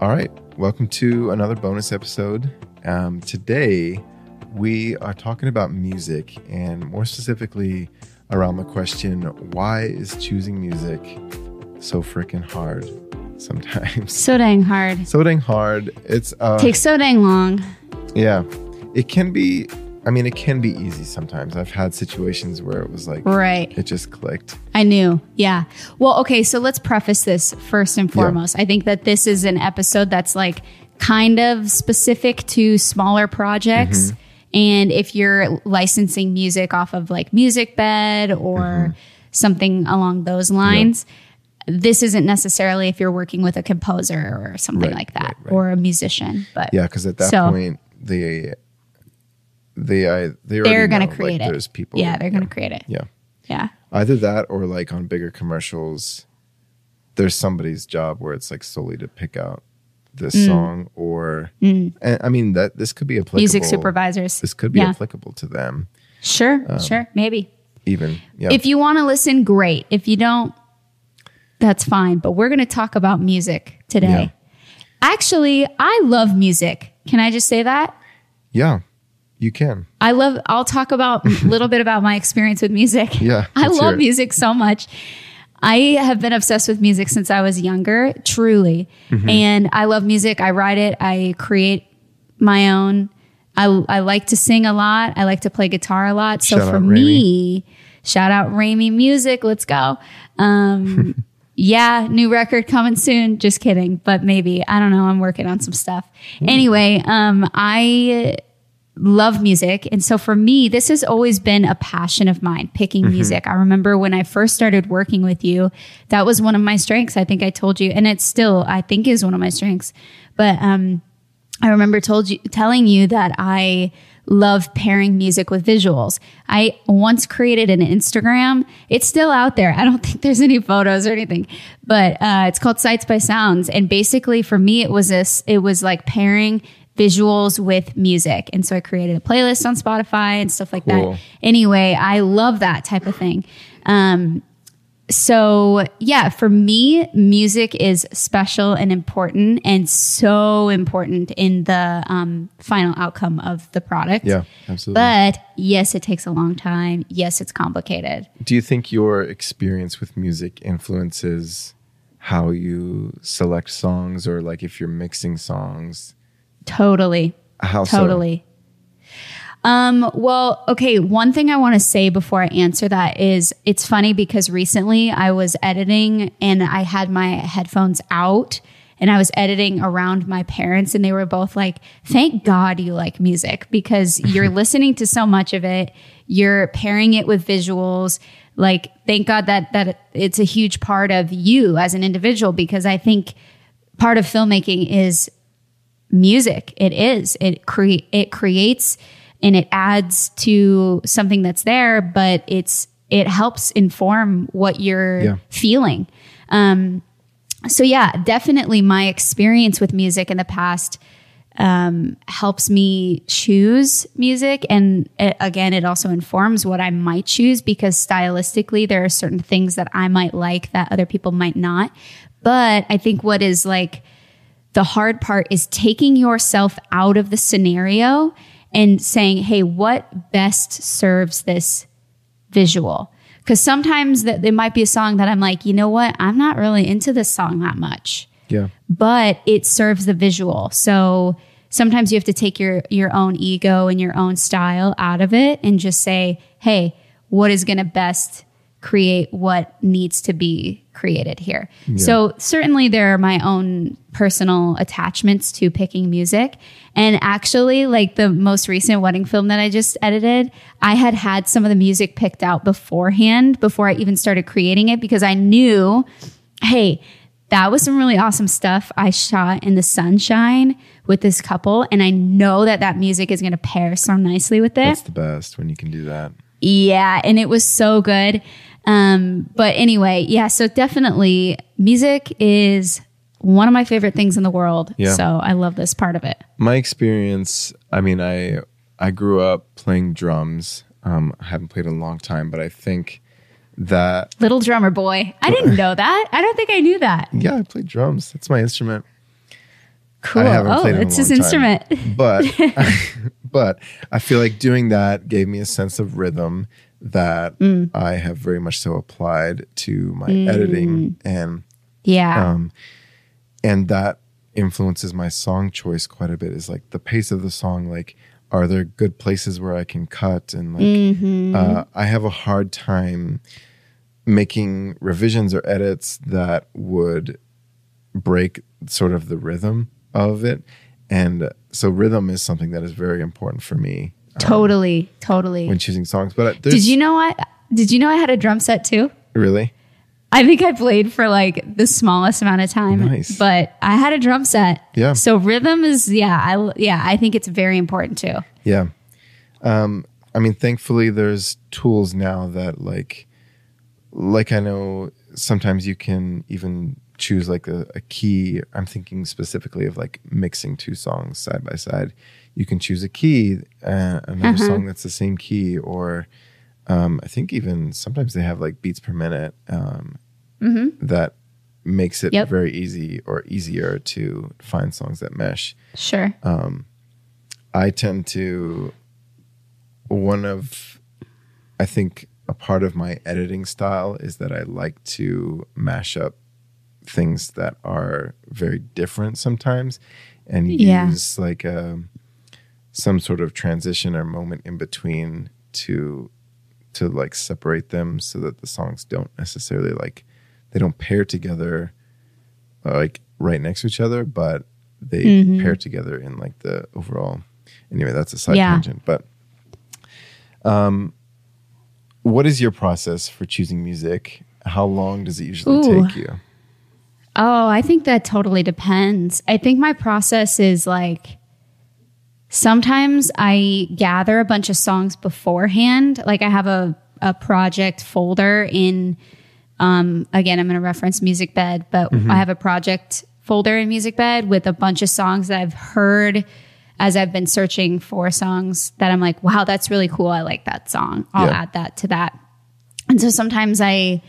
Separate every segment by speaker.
Speaker 1: All right, welcome to another bonus episode. Um, today, we are talking about music and more specifically around the question why is choosing music so freaking hard sometimes?
Speaker 2: So dang hard.
Speaker 1: So dang hard. It's uh,
Speaker 2: Takes so dang long.
Speaker 1: yeah, it can be. I mean, it can be easy sometimes. I've had situations where it was like
Speaker 2: Right.
Speaker 1: it just clicked.
Speaker 2: I knew. Yeah. Well, okay. So let's preface this first and foremost. I think that this is an episode that's like kind of specific to smaller projects. Mm-hmm. And if you're licensing music off of like Music Bed or mm-hmm. something along those lines, this isn't necessarily if you're working with a composer or something
Speaker 1: Right,
Speaker 2: like that
Speaker 1: right, right.
Speaker 2: or a musician. But
Speaker 1: Yeah, because at that
Speaker 2: So-
Speaker 1: point, they they I they
Speaker 2: they're going to create
Speaker 1: like,
Speaker 2: it.
Speaker 1: There's people.
Speaker 2: Yeah, they're going to create it.
Speaker 1: Yeah.
Speaker 2: Yeah.
Speaker 1: Either that or like on bigger commercials, there's somebody's job where it's like solely to pick out this
Speaker 2: Mm.
Speaker 1: song or and I mean that this could be applicable.
Speaker 2: Music supervisors.
Speaker 1: This could be
Speaker 2: Yeah.
Speaker 1: applicable to them
Speaker 2: Sure. sure. Maybe.
Speaker 1: even. Yeah.
Speaker 2: If you want to listen, great. If you don't, that's fine. But we're going to talk about music today.
Speaker 1: Yeah.
Speaker 2: Actually, I love music. Can I just say that?
Speaker 1: yeah. You can.
Speaker 2: I love, I'll talk about a little bit about my experience with music.
Speaker 1: Yeah,
Speaker 2: I love music so much. I have been obsessed with music since I was younger, truly.
Speaker 1: Mm-hmm.
Speaker 2: And I love music. I write it, I create my own. I, I like to sing a lot. I like to play guitar a lot. So
Speaker 1: Shout
Speaker 2: for me, shout out Rami Music. Let's go. Um, yeah, new record coming soon. Just kidding, but maybe. I don't know. I'm working on some stuff. Anyway, um, I love music. And so for me, this has always been a passion of mine, picking music. I remember when I first started working with you, that was one of my strengths. I think I told you, and it still, I think is one of my strengths. But, um, I remember told you, telling you that I love pairing music with visuals. I once created an Instagram. It's still out there. I don't think there's any photos or anything, but uh, it's called Sights by Sounds. And basically, for me, it was this. It was like pairing visuals with music. And so I created a playlist on Spotify and stuff like
Speaker 1: Cool.
Speaker 2: that. Anyway, I love that type of thing. Um, so yeah, for me, music is special and important and so important in the um, final outcome of the product.
Speaker 1: Yeah, absolutely.
Speaker 2: But yes, it takes a long time. Yes, it's complicated.
Speaker 1: Do you think your experience with music influences how you select songs or like if you're mixing songs?
Speaker 2: Totally.
Speaker 1: How so?
Speaker 2: Totally. Um, well, okay. One thing I want to say before I answer that is it's funny because recently I was editing and I had my headphones out and I was editing around my parents and they were both like, thank God you like music because you're listening to so much of it. You're pairing it with visuals. Like, thank God that, that it's a huge part of you as an individual because I think part of filmmaking is music. It is. It cre- it creates and it adds to something that's there, but it's it helps inform what you're
Speaker 1: Yeah.
Speaker 2: feeling. Um, so yeah, definitely my experience with music in the past um, helps me choose music, and it, again, it also informs what I might choose because stylistically, there are certain things that I might like that other people might not. But I think what is like the hard part is taking yourself out of the scenario and saying, hey, what best serves this visual? Because sometimes that there might be a song that I'm like, you know what? I'm not really into this song that much,
Speaker 1: Yeah.
Speaker 2: but it serves the visual. So sometimes you have to take your your own ego and your own style out of it and just say, hey, what is going to best create what needs to be created here. So certainly there are my own personal attachments to picking music. And actually like the most recent wedding film that I just edited, I had had some of the music picked out beforehand before I even started creating it because I knew, hey, that was some really awesome stuff I shot in the sunshine with this couple. And I know that that music is going to pair so nicely with it.
Speaker 1: That's the best when you can do that.
Speaker 2: Yeah, and it was so good. Um, but anyway, yeah, so definitely music is one of my favorite things in the world.
Speaker 1: Yeah.
Speaker 2: So I love this part of it.
Speaker 1: My experience, I mean, I I grew up playing drums. Um, I haven't played in a long time, but I think that
Speaker 2: Little drummer boy. I didn't know that. I don't think I knew that.
Speaker 1: yeah, I played drums. That's my instrument.
Speaker 2: Cool. Oh,
Speaker 1: played in a
Speaker 2: it's his
Speaker 1: long
Speaker 2: instrument.
Speaker 1: but but I feel like doing that gave me a sense of rhythm that
Speaker 2: Mm.
Speaker 1: I have very much so applied to my editing and
Speaker 2: yeah.
Speaker 1: um and that influences my song choice quite a bit is like the pace of the song like are there good places where I can cut and like
Speaker 2: Mm-hmm.
Speaker 1: uh, I have a hard time making revisions or edits that would break sort of the rhythm of it and so rhythm is something that is very important for me
Speaker 2: totally. Totally.
Speaker 1: when choosing songs but there's,
Speaker 2: Did you know I did you know I had a drum set too?
Speaker 1: really
Speaker 2: I think I played for like the smallest amount of time,
Speaker 1: Nice.
Speaker 2: but I had a drum set.
Speaker 1: Yeah.
Speaker 2: So rhythm is yeah, I yeah, I think it's very important too.
Speaker 1: Yeah. Um, I mean, thankfully there's tools now that like, like I know sometimes you can even choose like a, a key. I'm thinking specifically of like mixing two songs side by side. You can choose a key, uh, another song that's the same key, or um, I think even sometimes they have like beats per minute um, that makes it
Speaker 2: Yep.
Speaker 1: very easy or easier to find songs that mesh.
Speaker 2: Sure.
Speaker 1: I tend to one of I think a part of my editing style is that I like to mash up things that are very different sometimes and
Speaker 2: Yeah.
Speaker 1: use like a some sort of transition or moment in between to to like separate them so that the songs don't necessarily like they don't pair together uh, like right next to each other but they pair together in like the overall anyway that's a side
Speaker 2: Yeah.
Speaker 1: tangent but um what is your process for choosing music how long does it usually
Speaker 2: Ooh.
Speaker 1: take you
Speaker 2: Oh, I think that totally depends. I think my process is like sometimes I gather a bunch of songs beforehand. Like I have a, a project folder in, um, again, I'm going to reference Music Bed, but I have a project folder in Music Bed with a bunch of songs that I've heard as I've been searching for songs that I'm like, wow, that's really cool. I like that song. I'll
Speaker 1: Yeah.
Speaker 2: add that to that. And so sometimes I,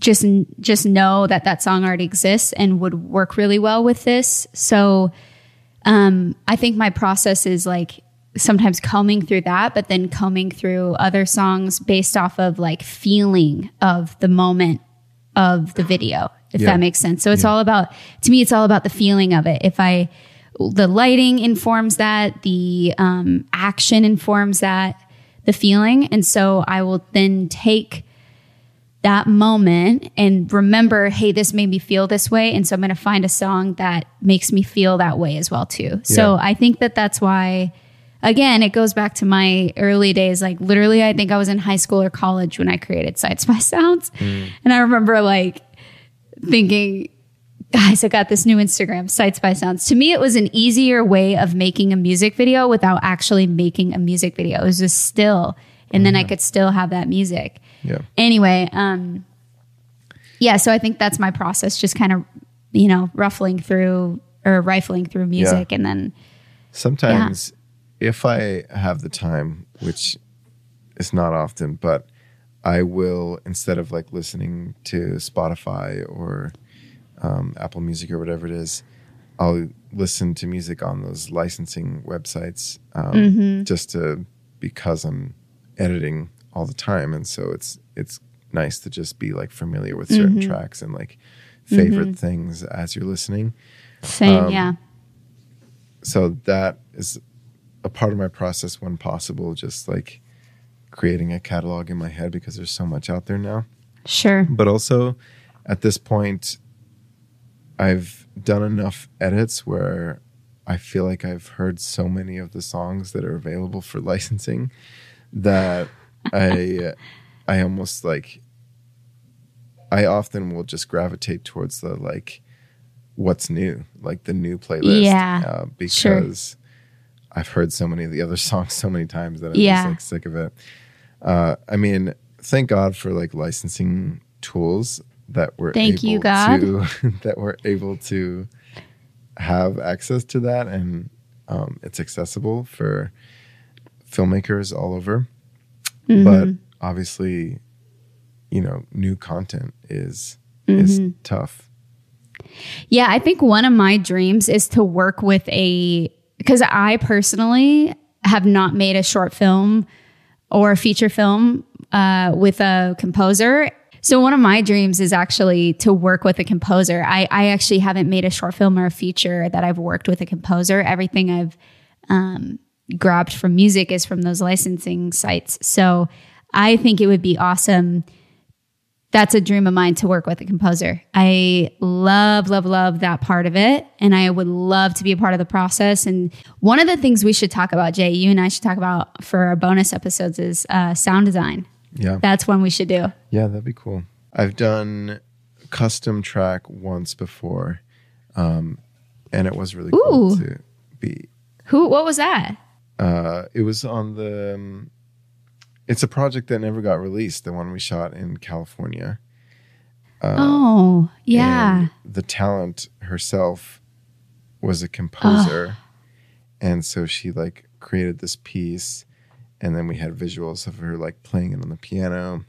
Speaker 2: just just know that that song already exists and would work really well with this. So um, I think my process is like sometimes combing through that, but then combing through other songs based off of like feeling of the moment of the video, if
Speaker 1: Yeah.
Speaker 2: that makes sense. So it's all about to me, it's all about the feeling of it. If I the lighting informs that, the um, action informs that, the feeling, and so I will then take that moment and remember, hey, this made me feel this way. And so I'm going to find a song that makes me feel that way as well, too. So I think that that's why, again, it goes back to my early days. Like literally, I think I was in high school or college when I created Sights by Sounds. Mm. And I remember like thinking, guys, I got this new Instagram, Sights by Sounds. To me, it was an easier way of making a music video without actually making a music video. It was just still, and then I mm. could still have that music
Speaker 1: yeah.
Speaker 2: Anyway um yeah so i think that's my process just kind of you know ruffling through or rifling through music and then
Speaker 1: Sometimes, if I have the time, which is not often, but I will instead of like listening to Spotify or um, Apple Music or whatever it is, I'll listen to music on those licensing websites um, just to because I'm editing all the time, and so it's it's nice to just be like familiar with certain tracks and like favorite things as you're listening.
Speaker 2: Same
Speaker 1: Um,
Speaker 2: yeah.
Speaker 1: so that is a part of my process when possible just like creating a catalog in my head because there's so much out there now.
Speaker 2: Sure.
Speaker 1: But also at this point i've done enough edits where i feel like i've heard so many of the songs that are available for licensing that i i almost like i often will just gravitate towards the like what's new like the new playlist
Speaker 2: Yeah,
Speaker 1: uh,
Speaker 2: sure.
Speaker 1: because i've heard so many of the other songs so many times that i'm
Speaker 2: Yeah.
Speaker 1: just like sick of it uh, I mean, thank God for like licensing tools that were
Speaker 2: Thank you,
Speaker 1: able
Speaker 2: God.
Speaker 1: to that we're able to have access to that, and um, it's accessible for filmmakers all over.
Speaker 2: Mm-hmm.
Speaker 1: But obviously, you know, new content is is
Speaker 2: Mm-hmm.
Speaker 1: tough.
Speaker 2: Yeah, I think one of my dreams is to work with a because I personally have not made a short film or a feature film uh, with a composer. So one of my dreams is actually to work with a composer. I, I actually haven't made a short film or a feature that I've worked with a composer. Everything I've um, grabbed from music is from those licensing sites. So I think it would be awesome that's a dream of mine to work with a composer. I love, love, love that part of it. And I would love to be a part of the process. And one of the things we should talk about, Jay, you and I should talk about for our bonus episodes is uh, sound design.
Speaker 1: Yeah.
Speaker 2: That's one we should do.
Speaker 1: Yeah, that'd be cool. I've done custom track once before. Um, and it was really cool to be.
Speaker 2: Who, what was that?
Speaker 1: Uh, it was on the. Um, it's a project that never got released. The one we shot in California.
Speaker 2: oh, yeah.
Speaker 1: The talent herself was a composer. And so she like created this piece and then we had visuals of her like playing it on the piano.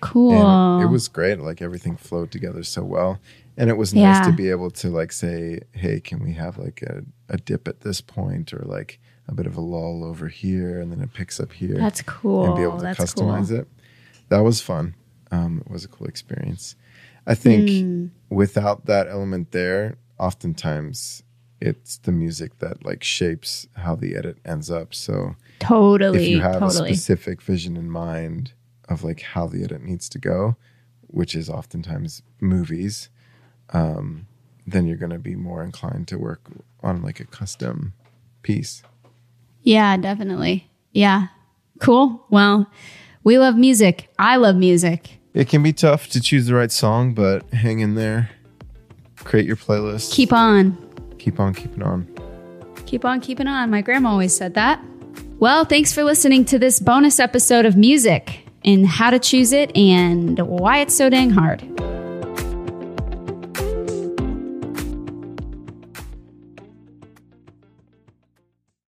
Speaker 2: cool.
Speaker 1: It, it was great. Like everything flowed together so well. And it was nice
Speaker 2: Yeah.
Speaker 1: to be able to like say, hey, can we have like a, a dip at this point or like a bit of a lull over here and then it picks up here
Speaker 2: That's cool.
Speaker 1: and be able to
Speaker 2: That's
Speaker 1: customize
Speaker 2: cool.
Speaker 1: it. That was fun. Um, it was a cool experience. I think
Speaker 2: Hmm.
Speaker 1: without that element there, oftentimes it's the music that like shapes how the edit ends up. So
Speaker 2: Totally.
Speaker 1: if you have
Speaker 2: totally.
Speaker 1: a specific vision in mind of like how the edit needs to go, which is oftentimes movies, um, then you're going to be more inclined to work on like a custom piece.
Speaker 2: Yeah, definitely. Yeah. Cool. Well, we love music. I love music.
Speaker 1: It can be tough to choose the right song, but hang in there. Create your playlist.
Speaker 2: Keep on.
Speaker 1: keep on keeping on.
Speaker 2: Keep on keeping on. My grandma always said that. Well, thanks for listening to this bonus episode of music and how to choose it and why it's so dang hard.